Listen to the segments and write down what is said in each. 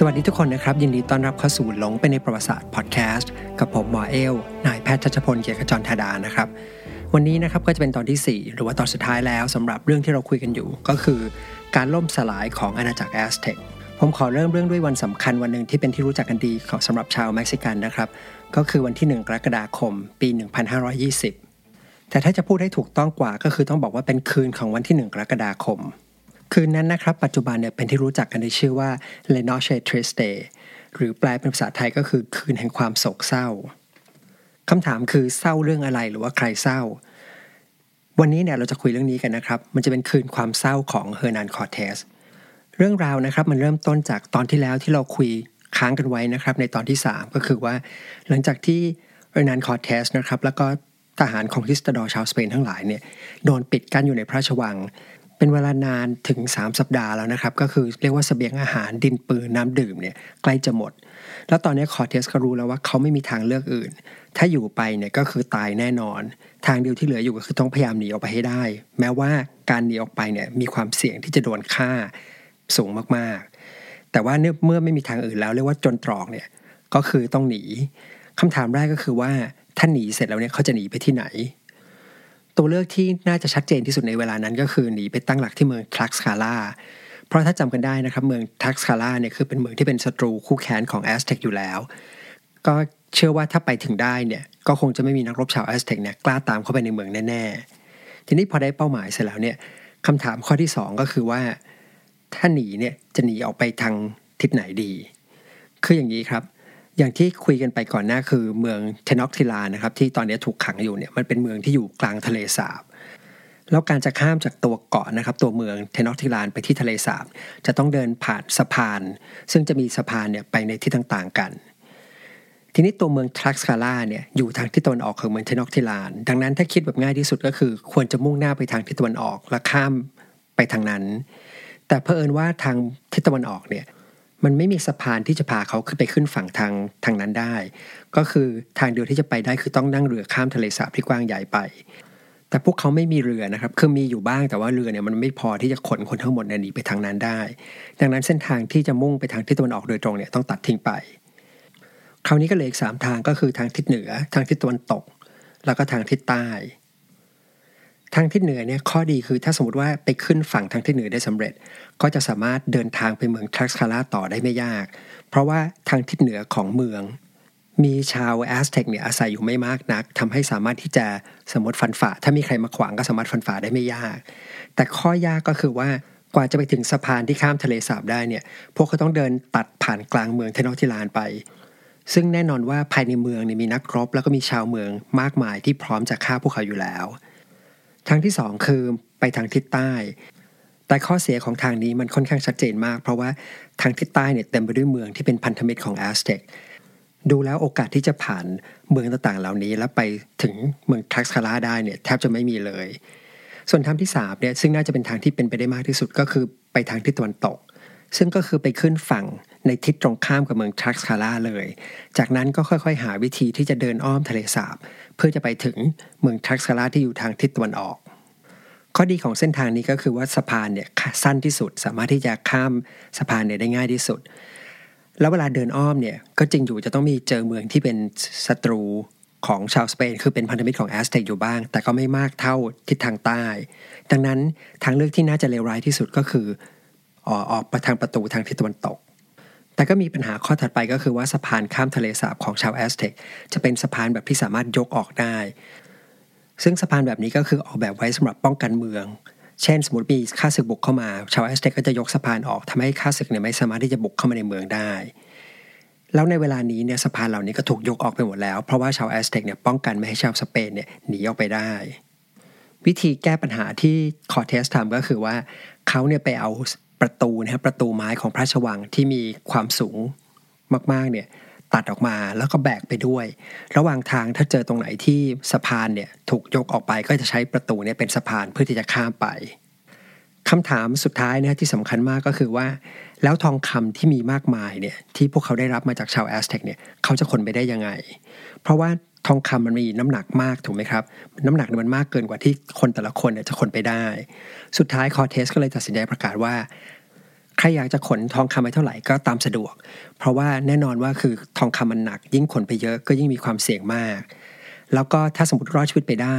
สวัสดีทุกคนนะครับ ยินดีต้อนรับเข้าสู่หลงไปในประวัติศาสตร์พอดแคสต์กับผมหมอเอลนายแพทย์ชัชพลเกียรติจรธาดานะครับ วันนี้นะครับก็จะเป็นตอนที่ 4 หรือว่าตอนสุดท้ายแล้วสำหรับเรื่องที่เราคุยกันอยู่ ก็คือ การล่มสลายของอาณาจักรแอสเท็กผมขอเริ่มเรื่องด้วยวันสำคัญวันหนึ่งที่เป็นที่รู้จักกันดีของสำหรับชาวเม็กซิกันนะครับก็คือวันที่ 1 กรกฎาคม ปี 1520 แต่ถ้าจะพูดให้ถูกต้องกว่าก็คือต้องบอกว่าเป็นคืนของวันที่ 1 กรกฎาคม คืนนั้นนะครับ ปัจจุบันเนี่ยเป็นที่รู้จักกันในชื่อว่า La Noche Triste หรือแปลเป็นภาษาไทยก็คือคืนแห่งความโศกเศร้าคำถามคือเศร้าเรื่องอะไรหรือว่าใครเศร้า วันนี้เนี่ยเราจะคุยเรื่องนี้กันนะครับ มันจะเป็นคืนความเศร้าของเฮอร์นันคอร์เทสเรื่องราวนะครับมันเริ่มต้นจากตอนที่แล้วที่เราคุยค้างกันไว้นะครับ ในตอนที่ 3 ก็คือว่า หลังจากที่เฮอร์นันคอร์เทสนะครับแล้วก็ทหารของ conquistador ชาวสเปนทั้งหลายเนี่ยโดนปิดกั้นอยู่ในพระราชวัง เป็นเวลานานถึง 3 สัปดาห์แล้วนะครับ ก็คือเรียกว่าสเสบียงอาหารดินปืนน้ำดื่มเนี่ยใกล้จะหมด แล้วตอนนี้คอเทสก็รู้แล้วว่าเขาไม่มีทางเลือกอื่น ถ้าอยู่ไปเนี่ยก็คือตายแน่นอน ทางเดียวที่เหลืออยู่ก็คือต้องพยายามหนีออกไปให้ได้ แม้ว่าการหนีออกไปเนี่ยมีความเสี่ยงที่จะโดนฆ่าสูงมากๆ แต่ว่าเมื่อไม่มีทางอื่นแล้วเรียกว่าจนตรอกเนี่ยก็คือต้องหนีคำถามแรกก็คือว่าถ้าหนีเสร็จแล้วเนี่ยเขาจะหนีไปที่ไหน ตัวเลือกที่น่าจะชัดเจนที่สุดในเวลานั้นก็คือหนีไปตั้งหลักที่เมืองทรักสคาลาเพราะถ้าจำกันได้นะครับเมืองทรักสคาลาเนี่ยคือเป็นเมืองที่เป็นศัตรูคู่แค้นของแอสเท็กอยู่แล้ว ก็เชื่อว่าถ้าไปถึงได้เนี่ยก็คงจะไม่มีนักรบชาวแอสเท็กเนี่ยกล้าตามเข้าไปในเมืองแน่ๆ ทีนี้พอได้เป้าหมายเสร็จแล้วเนี่ยคำถามข้อที่ 2 ก็คือว่า ถ้าหนีเนี่ยจะหนีออกไปทางทิศไหนดี คืออย่างนี้ครับ อย่างที่คุยกันไปก่อนหน้าคือเมืองเทนอกทิลานะครับที่ตอนนี้ถูกขังอยู่เนี่ยมันเป็นเมืองที่อยู่กลางทะเลสาบแล้วการจะข้ามจากตัวเกาะนะครับ ตัวเมืองเทนอกทิลานไปที่ทะเลสาบ จะต้องเดินผ่านสะพาน ซึ่งจะมีสะพานเนี่ยไปในที่ต่างๆกัน ทีนี้ตัวเมืองทรักสคาล่าเนี่ยอยู่ทางทิศตะวันออกของเมืองเทนอกทิลาน ดังนั้นถ้าคิดแบบง่ายที่สุดก็คือ ควรจะมุ่งหน้าไปทางทิศตะวันออกและข้ามไปทางนั้น แต่เพอเอิญว่าทางทิศตะวันออกเนี่ย มันไม่มีสะพานที่จะพาเขาขึ้นไปขึ้นฝั่งทางทางนั้นได้ ก็คือทางเดียวที่จะไปได้คือต้องนั่งเรือข้ามทะเลสาบที่กว้างใหญ่ไป แต่พวกเขาไม่มีเรือนะครับ คือมีอยู่บ้างแต่ว่าเรือเนี่ยมันไม่พอที่จะขนคนทั้งหมดหนีไปทางนั้นได้ ดังนั้นเส้นทางที่จะมุ่งไปทางทิศตะวันออกโดยตรงเนี่ยต้องตัดทิ้งไป คราวนี้ก็เหลืออีกสามทางก็คือทางทิศเหนือ ทางทิศตะวันตก แล้วก็ทางทิศใต้ ทางทิศเหนือเนี่ยข้อดีคือถ้าสมมติว่าไปขึ้นฝั่งทางทิศเหนือได้สำเร็จ ก็จะสามารถเดินทางไปเมืองทรักสคาล่าต่อได้ไม่ยาก เพราะว่าทางทิศเหนือของเมือง มีชาวแอสเท็กเนี่ยอาศัยอยู่ไม่มากนักทำให้สามารถที่จะสมมติฟันฝ่า ถ้ามีใครมาขวางก็สามารถฟันฝ่าได้ไม่ยาก แต่ข้อยากก็คือว่ากว่าจะไปถึงสะพานที่ข้ามทะเลสาบได้เนี่ย พวกเขาต้องเดินตัดผ่านกลางเมืองเทนอทิลานไป ซึ่งแน่นอนว่าภายในเมืองเนี่ยมีนักรบแล้วก็มีชาวเมืองมากมายที่พร้อมจะฆ่าพวกเขาอยู่แล้ว ทางที่สองคือไปทางทิศใต้ แต่ข้อเสียของทางนี้มันค่อนข้างชัดเจนมาก เพราะว่าทางทิศใต้เนี่ยเต็มไปด้วยเมืองที่เป็นพันธมิตรของแอสเท็กดูแล้วโอกาสที่จะผ่านเมืองต่างๆ เหล่านี้ แล้วไปถึงเมืองทรักสคาล่าได้เนี่ยแทบจะไม่มีเลย ส่วนทางที่3เนี่ยซึ่งน่าจะเป็นทางที่เป็นไปได้มากที่สุดก็คือไปทางทิศตะวันตก ซึ่งก็คือไปขึ้นฝั่ง ในทิศตรงข้ามกับเมืองทรักสคาล่าเลย จากนั้นก็ค่อยๆ หาวิธีที่จะเดินอ้อมทะเลสาบ เพื่อจะไปถึงเมืองทรักสคาล่าที่อยู่ทางทิศตะวันออก ข้อดีของเส้นทางนี้ก็คือว่าสะพานเนี่ยสั้นที่สุด สามารถที่จะข้ามสะพานเนี่ยได้ง่ายที่สุด แล้วเวลาเดินอ้อมเนี่ยก็จริงอยู่จะต้องมีเจอเมืองที่เป็นศัตรูของชาวสเปนคือเป็นพันธมิตรของแอสเท็กอยู่บ้าง แต่ก็ไม่มากเท่าทิศทางใต้ ดังนั้นทางเลือกที่น่าจะเลวร้ายที่สุดก็คือออกไปทางประตูทางทิศตะวันตก แต่ก็มีปัญหาข้อถัดไปก็คือว่าสะพานข้ามทะเลสาบของชาวแอสเท็กจะเป็นสะพานแบบที่สามารถยกออกได้ ซึ่งสะพานแบบนี้ก็คือออกแบบไว้สำหรับป้องกันเมือง เช่น สมมติมีข้าศึกบุกเข้ามา ชาวแอสเท็กก็จะยกสะพานออกทำให้ข้าศึกเนี่ยไม่สามารถที่จะบุกเข้ามาในเมืองได้ แล้วในเวลานี้เนี่ยสะพานเหล่านี้ก็ถูกยกออกไปหมดแล้ว เพราะว่าชาวแอสเท็กเนี่ยป้องกันไม่ให้ชาวสเปนเนี่ยหนีออกไปได้วิธีแก้ปัญหาที่คอร์เทสทำก็คือว่าเขาเนี่ยไปเอา ประตูนะครับประตูไม้ของพระราชวังที่มีความสูงมากๆเนี่ยตัดออกมาแล้วก็แบกไปด้วย ระหว่างทางถ้าเจอตรงไหนที่สะพานเนี่ยถูกยกออกไปก็จะใช้ประตูเนี่ยเป็นสะพานเพื่อที่จะข้ามไปคำถามสุดท้ายนะที่สำคัญมากก็คือว่า แล้วทองคำที่มีมากมายเนี่ยที่พวกเขาได้รับมาจากชาวแอสเท็กเนี่ยเขาจะขนไปได้ยังไง เพราะว่า ทองคำมันมีน้ำหนักมากถูกไหมครับ น้ำหนักมันมากเกินกว่าที่คนแต่ละคนเนี่ยจะขนไปได้ สุดท้ายคอเทสก็เลยตัดสินใจประกาศว่าใครอยากจะขนทองคำไปเท่าไหร่ก็ตามสะดวก เพราะว่าแน่นอนว่าคือทองคำมันหนัก ยิ่งขนไปเยอะก็ยิ่งมีความเสี่ยงมาก แล้วก็ถ้าสมมติรอดชีวิตไปได้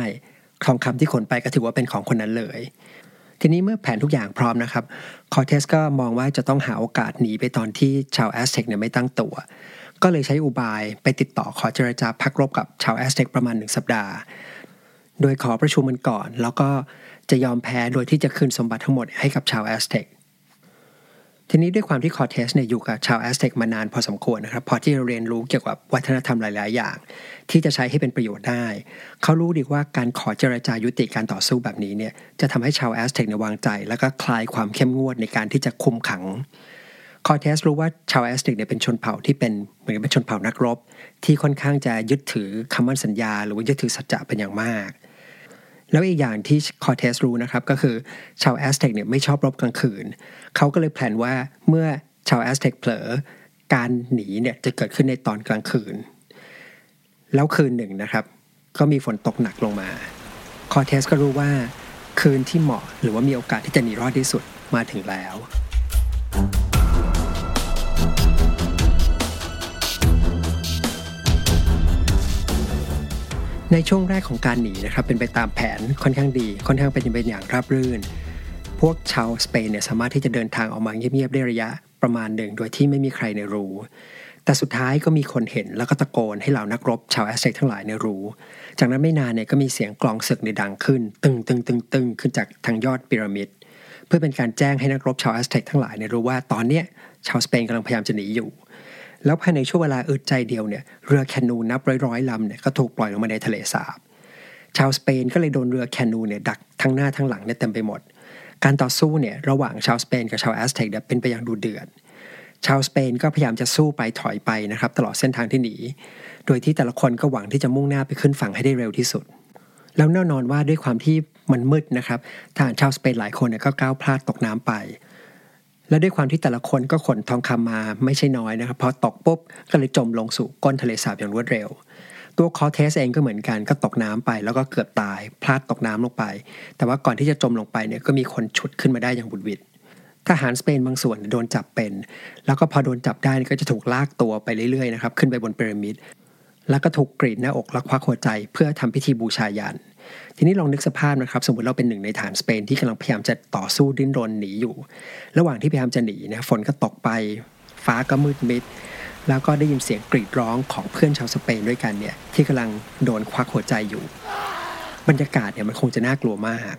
ทองคำที่ขนไปก็ถือว่าเป็นของคนนั้นเลย ทีนี้เมื่อแผนทุกอย่างพร้อมนะครับคอเทสก็มองว่าจะต้องหาโอกาสหนีไปตอนที่ชาวแอสเท็กเนี่ยไม่ตั้งตัว ก็เลยใช้อุบายไปติดต่อขอเจรจาพักรบกับชาวแอสเท็กประมาณหนึ่งสัปดาห์ โดยขอประชุมกันก่อน แล้วก็จะยอมแพ้โดยที่จะคืนสมบัติทั้งหมดให้กับชาวแอสเท็กทีนี้ด้วยความที่คอเทสเนี่ยอยู่กับชาวแอสเท็กมานานพอสมควรนะครับ พอที่เรียนรู้เกี่ยวกับวัฒนธรรมหลาย ๆ อย่าง ที่จะใช้ให้เป็นประโยชน์ได้ เขารู้ดีว่าการขอเจรจายุติการต่อสู้แบบนี้เนี่ยจะทำให้ชาวแอสเท็กเนี่ยวางใจ แล้วก็คลายความเข้มงวดในการที่จะคุมขัง คอร์เทสรู้ว่าชาวแอสเท็กเนี่ยเป็นชนเผ่าที่เป็นเหมือนเป็นชนเผ่านักรบ ที่ค่อนข้างจะยึดถือคำมั่นสัญญา หรือว่ายึดถือสัจจะเป็นอย่างมาก แล้วอีกอย่างที่คอร์เทสรู้นะครับก็คือชาวแอสเท็กเนี่ยไม่ชอบรบกลางคืน เขาก็เลย plan ว่าเมื่อชาวแอสเท็กเผลอการหนีเนี่ยจะเกิดขึ้นในตอนกลางคืน แล้วคืนหนึ่งนะครับ ก็มีฝนตกหนักลงมาคอร์เทสก็รู้ว่าคืนนี้เหมาะหรือว่ามีโอกาสที่จะหนีรอดที่สุดมาถึงแล้ว ในช่วงแรกของการหนีนะครับเป็นไปตามแผนค่อนข้างดี ค่อนข้างเป็นไปอย่างราบรื่น พวกชาวสเปนเนี่ยสามารถที่จะเดินทางออกมาเงียบๆได้ระยะประมาณหนึ่งโดยที่ไม่มีใครในรู้ แต่สุดท้ายก็มีคนเห็นแล้วก็ตะโกนให้เหล่านักรบชาวแอสเซกทั้งหลายในรู้ จากนั้นไม่นานเนี่ยก็มีเสียงกลองศึกในดังขึ้น ตึงตึงตึงตึงขึ้นจากทางยอดพีระมิดเพื่อเป็นการแจ้งให้นักรบชาวแอสเท็กทั้งหลายได้รู้ว่าตอนเนี้ยชาวสเปนกำลังพยายามจะหนีอยู่ แล้วภายในช่วงเวลาอึดใจเดียวเนี่ยเรือแคนูนับร้อยๆลำเนี่ยก็ถูกปล่อยลงมาในทะเลสาบ ชาวสเปนก็เลยโดนเรือแคนูเนี่ยดักทั้งหน้าทั้งหลังเนี่ยเต็มไปหมด การต่อสู้เนี่ยระหว่างชาวสเปนกับชาวแอสเท็กเนี่ยเป็นไปอย่างดุเดือด ชาวสเปนก็พยายามจะสู้ไปถอยไปนะครับตลอดเส้นทางที่หนี โดยที่แต่ละคนก็หวังที่จะมุ่งหน้าไปขึ้นฝั่งให้ได้เร็วที่สุด แล้วแน่นอนว่าด้วยความที่มันมืดนะครับทหารชาวสเปนหลายคนเนี่ยก็ก้าวพลาดตกน้ำไป และด้วยความที่แต่ละคนก็ขนทองคำมาไม่ใช่น้อยนะครับพอตกปุ๊บก็เลยจมลงสู่ก้นทะเลสาบอย่างรวดเร็ว ตัวคอเทสเองก็เหมือนกันก็ตกน้ำไป แล้วก็เกือบตาย พลาดตกน้ำลงไป แต่ว่าก่อนที่จะจมลงไปเนี่ยก็มีคนฉุดขึ้นมาได้อย่างหวุดหวิดทหารสเปนบางส่วนโดนจับเป็น แล้วก็พอโดนจับได้ก็จะถูกลากตัวไปเรื่อยๆนะครับขึ้นไปบนพีระมิดแล้วก็ถูกกรีดหน้าอกและควักหัวใจเพื่อทำพิธีบูชายัน ทีนี้ลองนึกสภาพนะครับ สมมติเราเป็นหนึ่งในฐานสเปนที่กำลังพยายามจะต่อสู้ดิ้นรนหนีอยู่ ระหว่างที่พยายามจะหนีนะฝนก็ตกไป ฟ้าก็มืดมิด แล้วก็ได้ยินเสียงกรีดร้องของเพื่อนชาวสเปนด้วยกันเนี่ยที่กำลังโดนควักหัวใจอยู่ บรรยากาศเนี่ยมันคงจะน่ากลัวมาก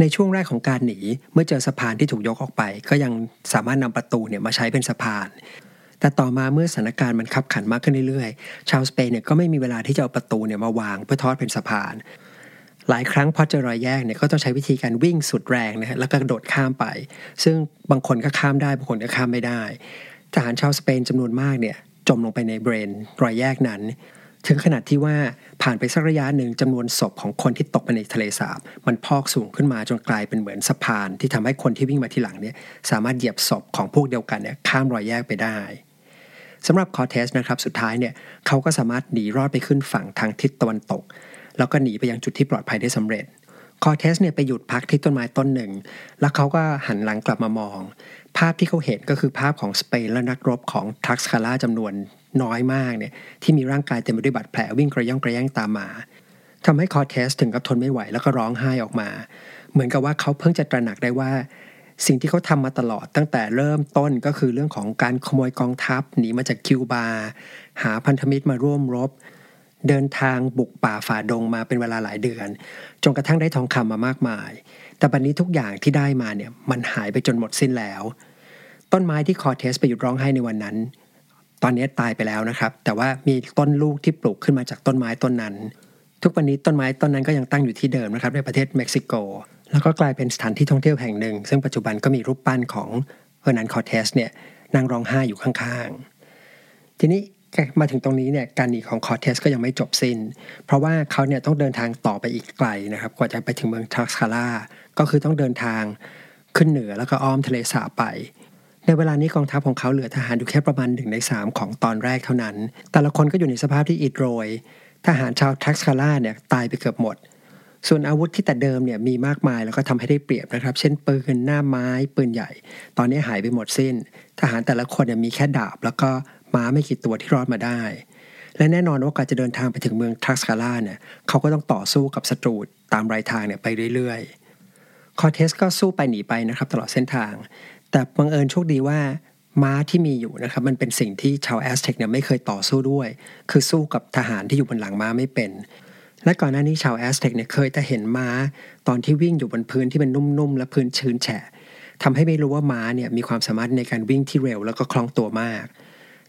ในช่วงแรกของการหนีเมื่อเจอสะพานที่ถูกยกออกไป ก็ยังสามารถนำประตูเนี่ยมาใช้เป็นสะพาน แต่ต่อมาเมื่อสถานการณ์มันขับขันมากขึ้นเรื่อยๆ ชาวสเปนเนี่ยก็ไม่มีเวลาที่จะเอาประตูเนี่ยมาวางเพื่อทอดเป็นสะพาน หลายครั้งพอเจอรอยแยกเนี่ยก็ต้องใช้วิธีการวิ่งสุดแรงนะฮะแล้วก็โดดข้ามไป ซึ่งบางคนก็ข้ามได้บางคนก็ข้ามไม่ได้ทหารชาวสเปนจำนวนมากเนี่ยจมลงไปในเบรนรอยแยกนั้น ถึงขนาดที่ว่าผ่านไปสักระยะหนึ่งจำนวนศพของคนที่ตกไปในทะเลสาบ มันพอกสูงขึ้นมาจนกลายเป็นเหมือนสะพาน ที่ทำให้คนที่วิ่งมาทีหลังเนี่ยสามารถเหยียบศพของพวกเดียวกันเนี่ยข้ามรอยแยกไปได้สำหรับคอเทสนะครับสุดท้ายเนี่ยเขาก็สามารถหนีรอดไปขึ้นฝั่งทางทิศตะวันตก แล้วก็หนีไปยังจุดที่ปลอดภัยได้สำเร็จ คอร์เทสเนี่ยไปหยุดพักที่ต้นไม้ต้นหนึ่ง แล้วเขาก็หันหลังกลับมามอง ภาพที่เขาเห็นก็คือภาพของสเปนและนักรบของทลัคสคาล่าจำนวนน้อยมากเนี่ยที่มีร่างกายเต็มไปด้วยบาดแผลวิ่งกระย่องกระแย่งตามมาทำให้คอร์เทสถึงกับทนไม่ไหวแล้วก็ร้องไห้ออกมา เหมือนกับว่าเขาเพิ่งจะตระหนักได้ว่า สิ่งที่เขาทำมาตลอดตั้งแต่เริ่มต้นก็คือเรื่องของการขโมยกองทัพหนีมาจากคิวบา หาพันธมิตรมาร่วมรบ เดินทางบุกป่าฝ่าดงมาเป็นเวลาหลายเดือน จนกระทั่งได้ทองคำมามากมาย แต่บัดนนี้ทุกอย่างที่ได้มาเนี่ยมันหายไปจนหมดสิ้นแล้ว ต้นไม้ที่คอเทสไปหยุดร้องไห้ในวันนั้น ตอนนี้ตายไปแล้วนะครับ แต่ว่ามีต้นลูกที่ปลูกขึ้นมาจากต้นไม้ต้นนั้น ทุกวันนี้ต้นไม้ต้นนั้นก็ยังตั้งอยู่ที่เดิมนะครับในประเทศเม็กซิโก แล้วก็กลายเป็นสถานที่ท่องเที่ยวแห่งหนึ่ง ซึ่งปัจจุบันก็มีรูปปั้นของเออร์นันคอเทสเนี่ยนั่งร้องไห้อยู่ข้างๆ ทีนี้ มาถึงตรงนี้เนี่ยการหนีของคอร์เทสก็ยังไม่จบสิน้น เพราะว่าเขาเนี่ยต้องเดินทางต่อไปอีกไกลนะครับ กว่าจะไปถึงเมืองทลัคสคาล่าก็คือต้องเดินทางขึ้นเหนือแล้วก็อ้อมทะเลสาบไป ในเวลานี้กองทัพของเขาเหลือทหารอยู่แค่ประมาณหนึ่งในสามของตอนแรกเท่านั้น แต่ละคนก็อยู่ในสภาพที่อิดโรย ทหารชาวทลัคสคาล่าเนี่ยตายไปเกือบหมด ส่วนอาวุธที่แต่เดิมเนี่ยมีมากมายแล้วก็ทำให้ได้เปรียบนะครับ เช่นปืนหน้าไม้ปืนใหญ่ ตอนนี้หายไปหมดสิ้น ทหารแต่ละคนเนี่ยมีแค่ดาบแล้วก็ ม้าไม่กี่ตัวที่รอดมาได้ และแน่นอนว่าการจะเดินทางไปถึงเมืองทลัคสคาล่าเนี่ยเขาก็ต้องต่อสู้กับศัตรูตามรายทางเนี่ยไปเรื่อยๆ คอเทสก็สู้ไปหนีไปนะครับตลอดเส้นทาง แต่บังเอิญโชคดีว่าม้าที่มีอยู่นะครับมันเป็นสิ่งที่ชาวแอสเท็กเนี่ยไม่เคยต่อสู้ด้วย คือสู้กับทหารที่อยู่บนหลังม้าไม่เป็น และก่อนหน้านี้ชาวแอสเท็กเนี่ยเคยแต่เห็นม้าตอนที่วิ่งอยู่บนพื้นที่เป็นนุ่มๆและพื้นชื้นแฉะทำให้ไม่รู้ว่าม้าเนี่ยมีความสามารถในการวิ่งที่เร็วแล้วก็คล่องตัวมาก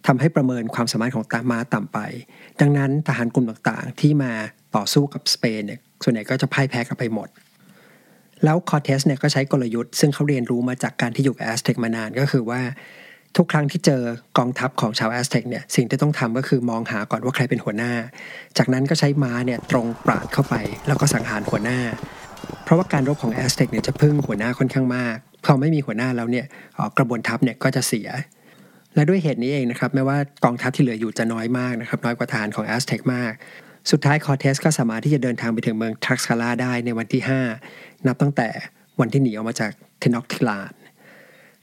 ทำให้ประเมินความสามารถของตัวม้าต่ำไป ดังนั้นทหารกลุ่มต่างๆ ที่มาต่อสู้กับสเปนเนี่ยส่วนใหญ่ก็จะพ่ายแพ้กันไปหมด แล้วคอเทสเนี่ยก็ใช้กลยุทธ์ซึ่งเขาเรียนรู้มาจากการที่อยู่กับแอสเท็กมานานก็คือว่า ทุกครั้งที่เจอกองทัพของชาวแอสเท็กเนี่ยสิ่งที่ต้องทำก็คือมองหาก่อนว่าใครเป็นหัวหน้า จากนั้นก็ใช้ม้าเนี่ยตรงปราดเข้าไป แล้วก็สังหารหัวหน้า เพราะว่าการรบของแอสเท็กเนี่ยจะพึ่งหัวหน้าค่อนข้างมากพอไม่มีหัวหน้าแล้วเนี่ยกระบวนทัพเนี่ยก็จะเสีย และด้วยเหตุนี้เองนะครับแม้ว่ากองทัพที่เหลืออยู่จะน้อยมากนะครับน้อยกว่าทหารของแอสเท็กมากสุดท้ายคอเทสก็สามารถที่จะเดินทางไปถึงเมืองทลัคสคาล่าได้ในวันที่ 5 นับตั้งแต่วันที่หนีออกมาจากเทนอชทิตลาน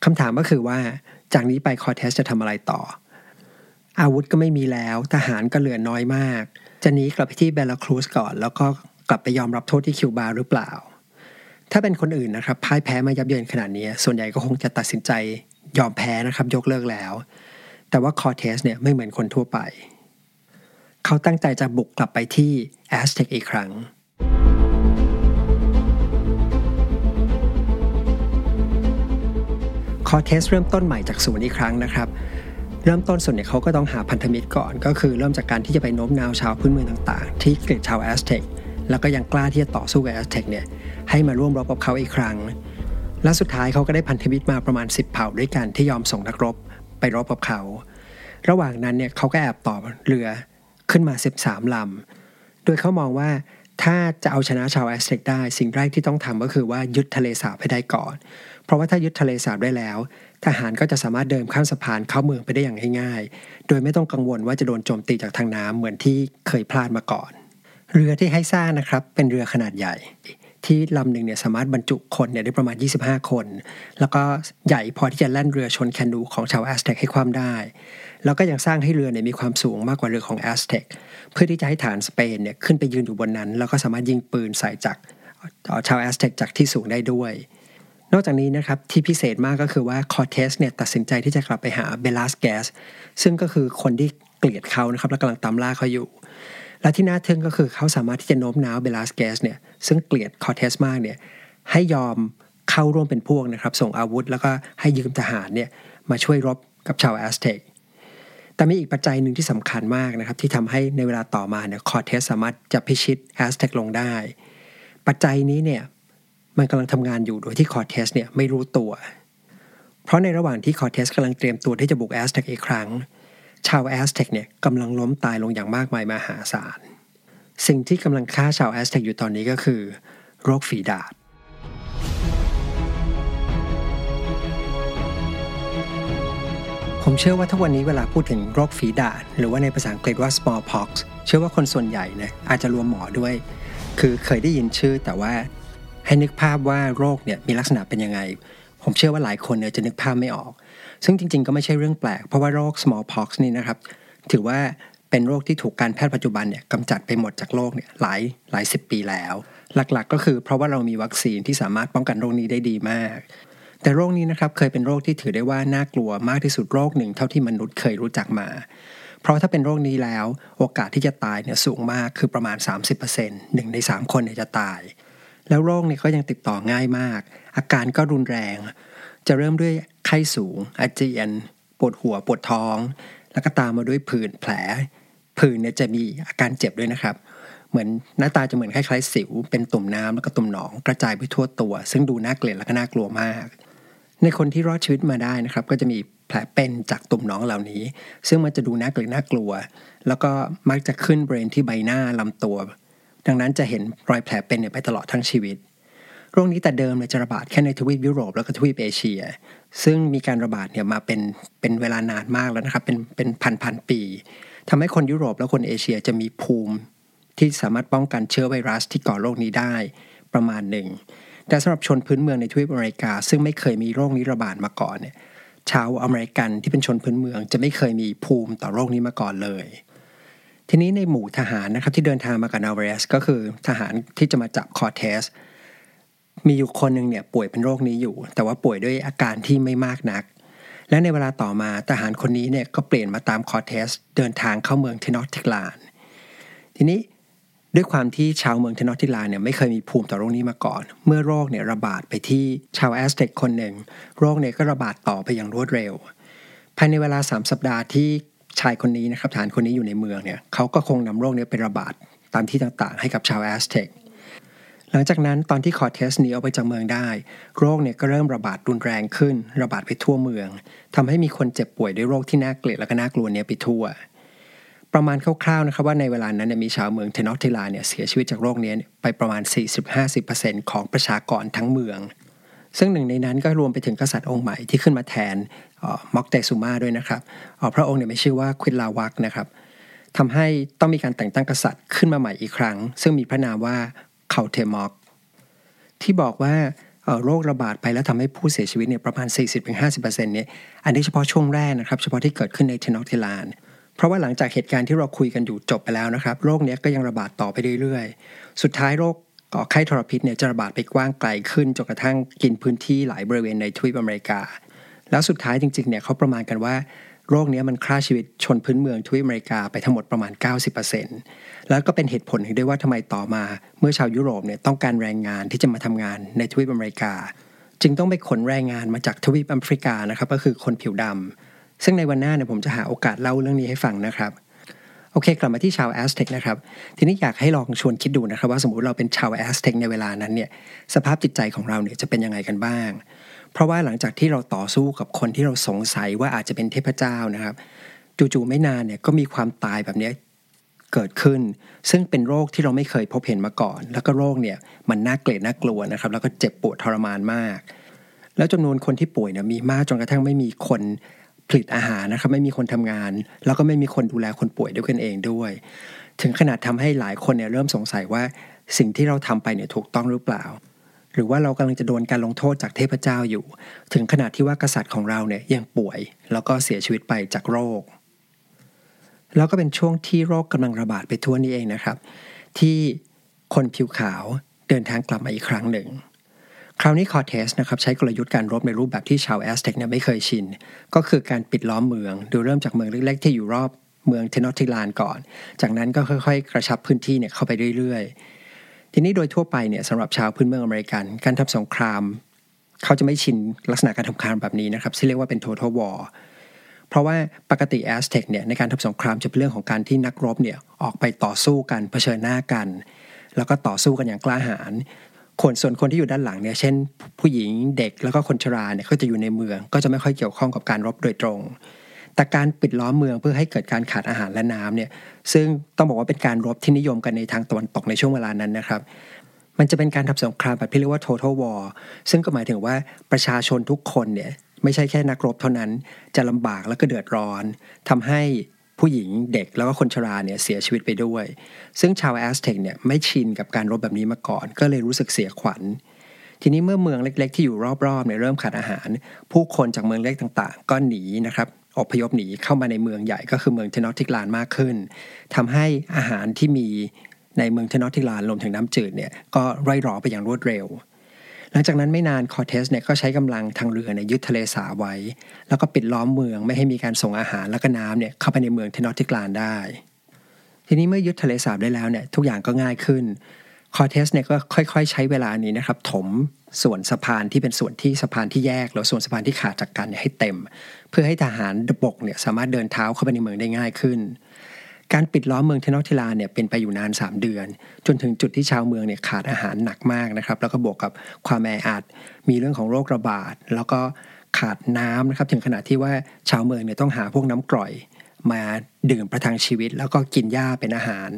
คำถามก็คือว่าจากนี้ไปคอเทสจะทำอะไรต่อ อาวุธก็ไม่มีแล้วทหารก็เหลือน้อยมาก จะหนีกลับไปที่เวราครูซก่อน แล้วก็กลับไปยอมรับโทษที่คิวบาหรือเปล่า ถ้าเป็นคนอื่นนะครับพ่ายแพ้มายับเยินขนาดนี้ ส่วนใหญ่ก็คงจะตัดสินใจ ยอมแพ้นะครับยกเลิกแล้ว แต่ว่าคอเทสเนี่ยไม่เหมือนคนทั่วไป เขาตั้งใจจะบุกกลับไปที่แอสเท็กอีกครั้งคอเทสเริ่มต้นใหม่จากศูนย์อีกครั้งนะครับ เริ่มต้นส่วนเนี่ยเขาก็ต้องหาพันธมิตรก่อน ก็คือเริ่มจากการที่จะไปโน้มน้าวชาวพื้นเมืองต่างๆ ที่เกลียดชาวแอสเท็กแล้วก็ยังกล้าที่จะต่อสู้กับแอสเท็กเนี่ยให้มาร่วมรบกับเขาอีกครั้ง และสุดท้ายเขาก็ได้พันธมิตรมาประมาณ 10 เผ่าด้วยกันที่ยอมส่งนักรบไปรบกับเขา ระหว่างนั้นเนี่ยเขาก็แอบต่อเรือขึ้นมา 13 ลำ โดยเขามองว่าถ้าจะเอาชนะชาวแอสเท็กได้ สิ่งแรกที่ต้องทำก็คือว่ายึดทะเลสาบให้ได้ก่อน เพราะว่าถ้ายึดทะเลสาบได้แล้ว ทหารก็จะสามารถเดินข้ามสะพานเข้าเมืองไปได้อย่างง่ายๆ โดยไม่ต้องกังวลว่าจะโดนโจมตีจากทางน้ำเหมือนที่เคยพลาดมาก่อน เรือที่ให้สร้างนะครับเป็นเรือขนาดใหญ่ ที่ลำหนึ่งเนี่ยสามารถบรรจุคนเนี่ยได้ประมาณ 25 คน แล้วก็ใหญ่พอที่จะแล่นเรือชนแคนูของชาวแอสเท็กให้คว่ำได้ แล้วก็ยังสร้างให้เรือเนี่ยมีความสูงมากกว่าเรือของแอสเท็กเพื่อที่จะให้ทหารสเปนเนี่ยขึ้นไปยืนอยู่บนนั้น แล้วก็สามารถยิงปืนใส่จากชาวแอสเท็กจากที่สูงได้ด้วย นอกจากนี้นะครับที่พิเศษมากก็คือว่าคอเทสเนี่ยตัดสินใจที่จะกลับไปหาเบลาสแกสซึ่งก็คือคนที่เกลียดเขานะครับและกำลังตามล่าเขาอยู่ และที่น่าทึ่งก็คือเขาสามารถที่จะโน้มน้าวเบลาสแกสเนี่ยซึ่งเกลียดคอเทสมากเนี่ยให้ยอมเข้าร่วมเป็นพวกนะครับ ส่งอาวุธแล้วก็ให้ยืมทหารเนี่ยมาช่วยรบกับชาวแอสเท็กแต่มีอีกปัจจัยหนึ่งที่สำคัญมากนะครับ ที่ทำให้ในเวลาต่อมาเนี่ยคอเทสสามารถจะพิชิตแอสเท็กลงได้ ปัจจัยนี้เนี่ยมันกำลังทำงานอยู่โดยที่คอเทสเนี่ยไม่รู้ตัว เพราะในระหว่างที่คอเทสกำลังเตรียมตัวที่จะบุกแอสเท็กอีกครั้ง ชาวแอสเท็กเนี่ยกำลังล้มตายลงอย่างมากมายมหาศาล สิ่งที่กำลังฆ่าชาวแอสเท็กอยู่ตอนนี้ก็คือ โรคฝีดาษผมเชื่อว่าถ้าวันนี้เวลาพูดถึงโรคฝีดาษหรือว่าในภาษาอังกฤษว่า smallpox เชื่อว่าคนส่วนใหญ่เนี่ยอาจจะรวมหมอด้วย คือเคยได้ยินชื่อแต่ว่าให้นึกภาพว่าโรคเนี่ยมีลักษณะเป็นยังไง ผมเชื่อว่าหลายคนเนี่ยจะนึกภาพไม่ออก ซึ่งจริง ๆ ก็ไม่ใช่เรื่องแปลก เพราะว่าโรค smallpox นี่นะครับ ถือว่าเป็นโรคที่ถูกการแพทย์ปัจจุบันเนี่ยกำจัดไปหมดจากโลกเนี่ยหลายหลายสิบปีแล้ว หลักๆ ก็คือเพราะว่าเรามีวัคซีนที่สามารถป้องกันโรคนี้ได้ดีมาก แต่โรคนี้นะครับเคยเป็นโรคที่ถือได้ว่าน่ากลัวมากที่สุดโรคหนึ่งเท่าที่มนุษย์เคยรู้จักมา เพราะถ้าเป็นโรคนี้แล้ว โอกาสที่จะตายเนี่ยสูงมากคือประมาณ 30%หนึ่งใน 3 คนเนี่ยจะตายแล้วโรคเนี้ก็ยังติดต่อง่ายมาก อาการก็รุนแรง จะเริ่มด้วยไข้สูง อาเจียน ปวดหัวปวดท้อง แล้วก็ตามมาด้วยผื่นแผล ผื่นเนี่ยจะมีอาการเจ็บด้วยนะครับ เหมือนหน้าตาจะเหมือนคล้ายๆสิว เป็นตุ่มน้ำแล้วก็ตุ่มหนองกระจายไปทั่วตัว ซึ่งดูน่าเกลียดและก็น่ากลัวมาก ในคนที่รอดชีวิตมาได้นะครับ ก็จะมีแผลเป็นจากตุ่มหนองเหล่านี้ ซึ่งมันจะดูน่าเกลียดน่ากลัว แล้วก็มักจะขึ้นบริเวณที่ใบหน้าลำตัว ดังนั้นจะเห็นรอยแผลเป็นไปตลอดทั้งชีวิต โรคนี้แต่เดิมเนี่ยจะระบาดแค่ในทวีปยุโรปแล้วก็ทวีปเอเชีย ซึ่งมีการระบาดเนี่ยมาเป็นเป็นเวลานานมากแล้วนะครับ เป็นเป็นพันพันปีทำให้คนยุโรปและคนเอเชียจะมีภูมิ ที่สามารถป้องกันเชื้อไวรัสที่ก่อโรคนี้ได้ประมาณหนึ่ง แต่สำหรับชนพื้นเมืองในทวีปอเมริกา ซึ่งไม่เคยมีโรคนี้ระบาดมาก่อนเนี่ยชาวอเมริกันที่เป็นชนพื้นเมืองจะไม่เคยมีภูมิต่อโรคนี้มาก่อนเลย ทีนี้ในหมู่ทหารนะครับที่เดินทางมากับนาวเวสก็คือทหารที่จะมาจับคอเทส มีอยู่คนหนึ่งเนี่ยป่วยเป็นโรคนี้อยู่ แต่ว่าป่วยด้วยอาการที่ไม่มากนัก และในเวลาต่อมาทหารคนนี้เนี่ยก็เปลี่ยนมาตามคอเทส เดินทางเข้าเมืองเทนอชทิตลาน ทีนี้ด้วยความที่ชาวเมืองเทนอชทิตลานเนี่ยไม่เคยมีภูมิต่อโรคนี้มาก่อน เมื่อโรคเนี่ยระบาดไปที่ชาวแอสเท็กคนหนึ่ง โรคเนี่ยก็ระบาดต่อไปอย่างรวดเร็ว ภายในเวลา 3 สัปดาห์ที่ชายคนนี้นะครับทหารคนนี้อยู่ในเมืองเนี่ยเขาก็คงนำโรคนี้ไประบาดตามที่ต่างๆ ให้กับชาวแอสเท็ก หลังจากนั้นตอนที่คอร์เทสหนีออกไปจากเมืองได้ โรคเนี่ยก็เริ่มระบาดรุนแรงขึ้น ระบาดไปทั่วเมืองทำให้มีคนเจ็บป่วยด้วยโรคที่น่าเกลียดและก็น่ากลัวเนี้ยไปทั่ว ประมาณคร่าวๆนะครับว่าในเวลานั้นมีชาวเมืองเทนอชทิตลานเนี่ยเสียชีวิตจากโรคนี้ไปประมาณ 40-50%ของประชากรทั้งเมือง ซึ่งหนึ่งในนั้นก็รวมไปถึงกษัตริย์องค์ใหม่ที่ขึ้นมาแทนม็อกเตซูมาด้วยนะครับพระองค์เนี่ยไม่ชื่อว่าควินลาวักนะครับทำให้ต้องมีการแต่งตั้งกษัตริย์ขึ้นมาใหม่อีกครั้ง ซึ่งมีพระนามว่า เคาเทมอก ที่บอกว่าโรคระบาดไปแล้วทำให้ผู้เสียชีวิตเนี่ยประมาณ 40-50%เนี่ยอันนี้เฉพาะช่วงแรกนะครับ เฉพาะที่เกิดขึ้นในเทนอตเทลานเพราะว่าหลังจากเหตุการณ์ที่เราคุยกันอยู่จบไปแล้วนะครับ โรคนี้ก็ยังระบาดต่อไปเรื่อยๆ สุดท้ายโรคก่อไข้ทรพิษเนี่ยจะระบาดไปกว้างไกลขึ้นจนกระทั่งกินพื้นที่หลายบริเวณในทวีปอเมริกา แล้วสุดท้ายจริงๆเนี่ยเขาประมาณกันว่า โรคนี้มันฆ่าชีวิตชนพื้นเมืองทวีปอเมริกาไปทั้งหมดประมาณ 90%แล้วก็เป็นเหตุผลหนึ่งด้วยว่าทำไมต่อมา เมื่อชาวยุโรปเนี่ยต้องการแรงงานที่จะมาทำงานในทวีปอเมริกา จึงต้องไปขนแรงงานมาจากทวีปแอฟริกานะครับก็คือคนผิวดำซึ่งในวันหน้าเนี่ยผมจะหาโอกาสเล่าเรื่องนี้ให้ฟังนะครับโอเค กลับมาที่ชาวแอสเท็กนะครับ ทีนี้อยากให้ลองชวนคิดดูนะครับ ว่าสมมติเราเป็นชาวแอสเท็กในเวลานั้นเนี่ยสภาพจิตใจของเราเนี่ยจะเป็นยังไงกันบ้าง เพราะว่าหลังจากที่เราต่อสู้กับคนที่เราสงสัยว่าอาจจะเป็นเทพเจ้านะครับจู่ๆไม่นานเนี่ยก็มีความตายแบบนี้เกิดขึ้น ซึ่งเป็นโรคที่เราไม่เคยพบเห็นมาก่อน แล้วก็โรคเนี่ยมันน่าเกลียดน่ากลัวนะครับ แล้วก็เจ็บปวดทรมานมาก แล้วจำนวนคนที่ป่วยเนี่ยมีมากจนกระทั่งไม่มีคนผลิตอาหารนะครับไม่มีคนทำงาน แล้วก็ไม่มีคนดูแลคนป่วยด้วยกันเองด้วย ถึงขนาดทำให้หลายคนเนี่ยเริ่มสงสัยว่าสิ่งที่เราทำไปเนี่ยถูกต้องหรือเปล่า หรือว่าเรากำลังจะโดนการลงโทษจากเทพเจ้าอยู่ ถึงขนาดที่ว่ากษัตริย์ของเราเนี่ยยังป่วย แล้วก็เสียชีวิตไปจากโรค แล้วก็เป็นช่วงที่โรคกำลังระบาดไปทั่วนี้เองนะครับ ที่คนผิวขาวเดินทางกลับมาอีกครั้งหนึ่ง คราวนี้คอเทสนะครับใช้กลยุทธ์การรบในรูปแบบที่ชาวแอสเท็กเนี่ยไม่เคยชิน ก็คือการปิดล้อมเมือง โดยเริ่มจากเมืองเล็กๆที่อยู่รอบเมืองเทนอชทิตลานก่อน จากนั้นก็ค่อยๆ กระชับพื้นที่เนี่ยเข้าไปเรื่อยๆ ทีนี้โดยทั่วไปเนี่ยสำหรับชาวพื้นเมืองอเมริกัน การทำสงคราม เขาจะไม่ชินลักษณะการทำสงครามแบบนี้นะครับที่เรียกว่าเป็น total war เพราะว่าปกติแอสเท็กเนี่ยในการทำสงครามจะเป็นเรื่องของการที่นักรบเนี่ยออกไปต่อสู้กันเผชิญหน้ากัน แล้วก็ต่อสู้กันอย่างกล้าหาญคนส่วนคนที่อยู่ด้านหลังเนี่ยเช่น ผู้หญิงเด็กแล้วก็คนชราเนี่ยก็จะอยู่ในเมือง ก็จะไม่ค่อยเกี่ยวข้องกับการรบโดยตรง แต่การปิดล้อมเมืองเพื่อให้เกิดการขาดอาหารและน้ำเนี่ยซึ่งต้องบอกว่าเป็นการรบที่นิยมกันในทางตะวันตกในช่วงเวลานั้นนะครับ มันจะเป็นการทำสงครามแบบที่เรียกว่า total war ซึ่งก็หมายถึงว่าประชาชนทุกคนเนี่ยไม่ใช่แค่นักรบเท่านั้นจะลำบากแล้วก็เดือดร้อนทำให้ผู้หญิงเด็กแล้วก็คนชราเนี่ยเสียชีวิตไปด้วย ซึ่งชาวแอสเท็กเนี่ยไม่ชินกับการรบแบบนี้มาก่อน ก็เลยรู้สึกเสียขวัญ ทีนี้เมื่อเมืองเล็ก ๆ ที่อยู่รอบๆเนี่ยเริ่มขาดอาหาร ผู้คนจากเมืองเล็กต่างๆ ก็หนีนะครับ อพยพหนีเข้ามาในเมืองใหญ่ก็คือเมืองเทนอชทิตลานมากขึ้นทำให้อาหารที่มีในเมืองเทนอชทิตลานรวมถึงน้ำจืดเนี่ยก็ร่อยหรอไปอย่างรวดเร็ว หลังจากนั้นไม่นานคอเทสเนี่ยก็ใช้กำลังทางเรือในยึดทะเลสาบไว้ แล้วก็ปิดล้อมเมืองไม่ให้มีการส่งอาหารและก็น้ำเนี่ยเข้าไปในเมืองเทนอติกลานได้ ทีนี้เมื่อยึดทะเลสาบได้แล้วเนี่ยทุกอย่างก็ง่ายขึ้นคอเทสเนี่ยก็ค่อยๆ ใช้เวลานี้นะครับถมส่วนสะพานที่เป็นส่วนที่สะพานที่แยกแล้วส่วนสะพานที่ขาดจากกันให้เต็ม พื่อให้ทหารบกเนี่ยสามารถเดินเท้าเข้าไปในเมืองได้ง่ายขึ้น การปิดล้อมเมืองเทนอติลาเนี่ยเป็นไปอยู่นาน 3 เดือน จนถึงจุดที่ชาวเมืองเนี่ยขาดอาหารหนักมากนะครับ แล้วก็บวกกับความแออัดมีเรื่องของโรคระบาด แล้วก็ขาดน้ำนะครับถึงขนาดที่ว่าชาวเมืองเนี่ยต้องหาพวกน้ำกร่อย มาดื่มประทังชีวิต แล้วก็กินหญ้าเป็นอาหาร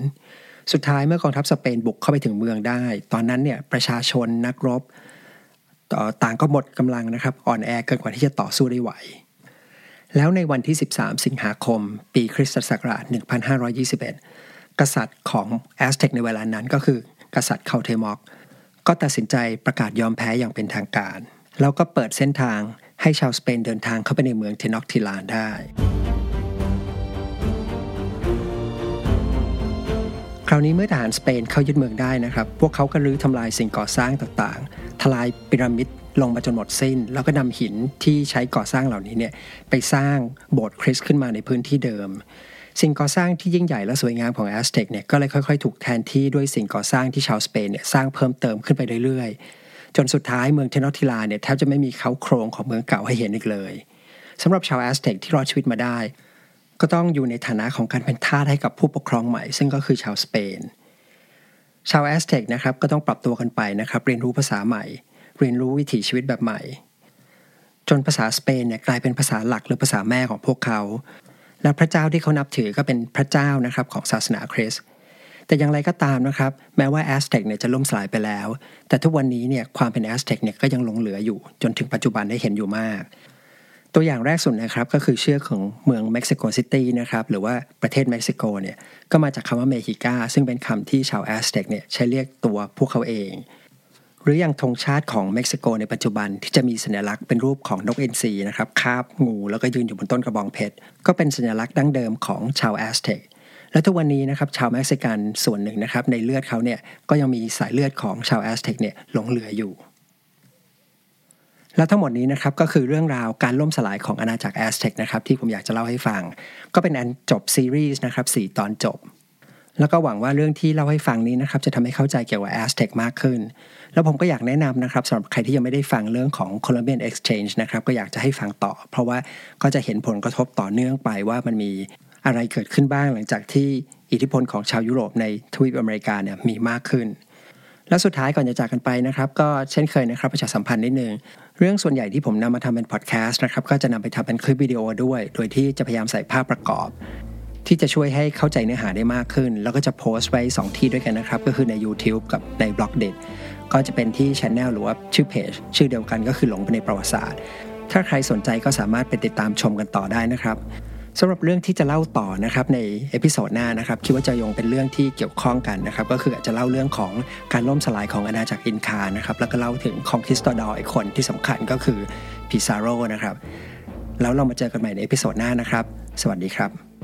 สุดท้ายเมื่อกองทัพสเปนบุกเข้าไปถึงเมืองได้ ตอนนั้นเนี่ยประชาชนนักรบต่างก็หมดกำลังนะครับอ่อนแอเกินกว่าที่จะต่อสู้ได้ไหว แล้วในวันที่ 13 สิงหาคม ปีคริสตศักราช 1521 กษัตริย์ของแอสเท็กในเวลานั้นก็คือ กษัตริย์เคาเทมอก ก็ตัดสินใจประกาศยอมแพ้อย่างเป็นทางการ แล้วก็เปิดเส้นทางให้ชาวสเปนเดินทางเข้าไปในเมืองเทนอชทิตลานได้ คราวนี้เมื่อทหารสเปนเข้ายึดเมืองได้นะครับ พวกเขาก็รื้อทำลายสิ่งก่อสร้างต่างๆ ทลายพีระมิด ลงมาจนหมดสิ้น แล้วก็นำหินที่ใช้ก่อสร้างเหล่านี้เนี่ยไปสร้างโบสถ์คริสต์ขึ้นมาในพื้นที่เดิม สิ่งก่อสร้างที่ยิ่งใหญ่และสวยงามของแอสเท็กเนี่ยก็เลยค่อยๆ ถูกแทนที่ด้วยสิ่งก่อสร้างที่ชาวสเปนเนี่ยสร้างเพิ่มเติมขึ้นไปเรื่อยๆ จนสุดท้ายเมืองเทนอชทิตลานเนี่ยแทบจะไม่มีเค้าโครงของเมืองเก่าให้เห็นอีกเลยสำหรับชาวแอสเท็กที่รอดชีวิตมาได้ ก็ต้องอยู่ในฐานะของการเป็นทาสให้กับผู้ปกครองใหม่ ซึ่งก็คือชาวสเปนชาวแอสเท็กนะครับก็ต้องปรับตัวกันไปนะครับเรียนรู้ภาษาใหม่ เรียนรู้วิถีชีวิตแบบใหม่ จนภาษาสเปนเนี่ยกลายเป็นภาษาหลักหรือภาษาแม่ของพวกเขา และพระเจ้าที่เขานับถือก็เป็นพระเจ้านะครับของศาสนาคริสต์แต่อย่างไรก็ตามนะครับ แม้ว่าแอสเท็กเนี่ยจะล่มสลายไปแล้ว แต่ทุกวันนี้เนี่ยความเป็นแอสเท็กเนี่ยก็ยังหลงเหลืออยู่ จนถึงปัจจุบันได้เห็นอยู่มาก ตัวอย่างแรกสุดนะครับก็คือชื่อของเมืองเม็กซิโกซิตี้นะครับหรือว่าประเทศเม็กซิโกเนี่ยก็มาจากคำว่าเมฮิกาซึ่งเป็นคำที่ชาวแอสเท็กเนี่ยใช้เรียกตัวพวกเขาเอง หรืออย่างธงชาติของเม็กซิโกในปัจจุบันที่จะมีสัญลักษณ์เป็นรูปของนกอินทรีนะครับคาบงูแล้วก็ยืนอยู่บนต้นกระบองเพชรก็เป็นสัญลักษณ์ดั้งเดิมของชาวแอสเท็กและทุกวันนี้นะครับชาวเม็กซิกันส่วนหนึ่งนะครับในเลือดเขาเนี่ยก็ยังมีสายเลือดของชาวแอสเท็กเนี่ยหลงเหลืออยู่ และทั้งหมดนี้นะครับก็คือเรื่องราวการล่มสลายของอาณาจักรแอสเท็กนะครับที่ผมอยากจะเล่าให้ฟัง ก็เป็นอันจบซีรีส์นะครับ4ตอนจบ แล้วก็หวังว่าเรื่องที่เล่าให้ฟังนี้นะครับจะทำให้เข้าใจเกี่ยวกับแอสเท็กมากขึ้น แล้วผมก็อยากแนะนำนะครับสำหรับใครที่ยังไม่ได้ฟังเรื่องของ Columbian Exchange นะครับก็อยากจะให้ฟังต่อ เพราะว่าก็จะเห็นผลกระทบต่อเนื่องไปว่ามันมีอะไรเกิดขึ้นบ้างหลังจากที่อิทธิพลของชาวยุโรปในทวีปอเมริกาเนี่ยมีมากขึ้น และสุดท้ายก่อนจะจากกันไปนะครับก็เช่นเคยนะครับประชาสัมพันธ์นิดนึงเรื่องส่วนใหญ่ที่ผมนำมาทำเป็นพอดแคสต์นะครับก็จะนำไปทำเป็นคลิปวิดีโอด้วย โดยที่จะพยายามใส่ภาพประกอบ ที่จะช่วยให้เข้าใจเนื้อหาได้มากขึ้น แล้วก็จะโพสต์ไว้ 2 ที่ด้วยกันนะครับ ก็คือใน YouTube กับในบล็อกเดก็จะเป็นที่ช anel หรือว่าชื่อเพจชื่อเดียวกันก็คือหลงไปในประวัติศาสตร์ ถ้าใครสนใจก็สามารถไปติดตามชมกันต่อได้นะครับสำหรับเรื่องที่จะเล่าต่อนะครับใน episode หน้านะครับคิดว่าจะยังเป็นเรื่องที่เกี่ยวข้องกันนะครับก็คืออาจจะเล่าเรื่องของการล่มสลายของอาณาจักรอินคานะครับแล้วก็เล่าถึง conquistador อีกคนที่สำคัญก็คือพิซาโรนะครับแล้วเรามาเจอกันใหม่ในเอพิโซดหน้านะครับ สวัสดีครับ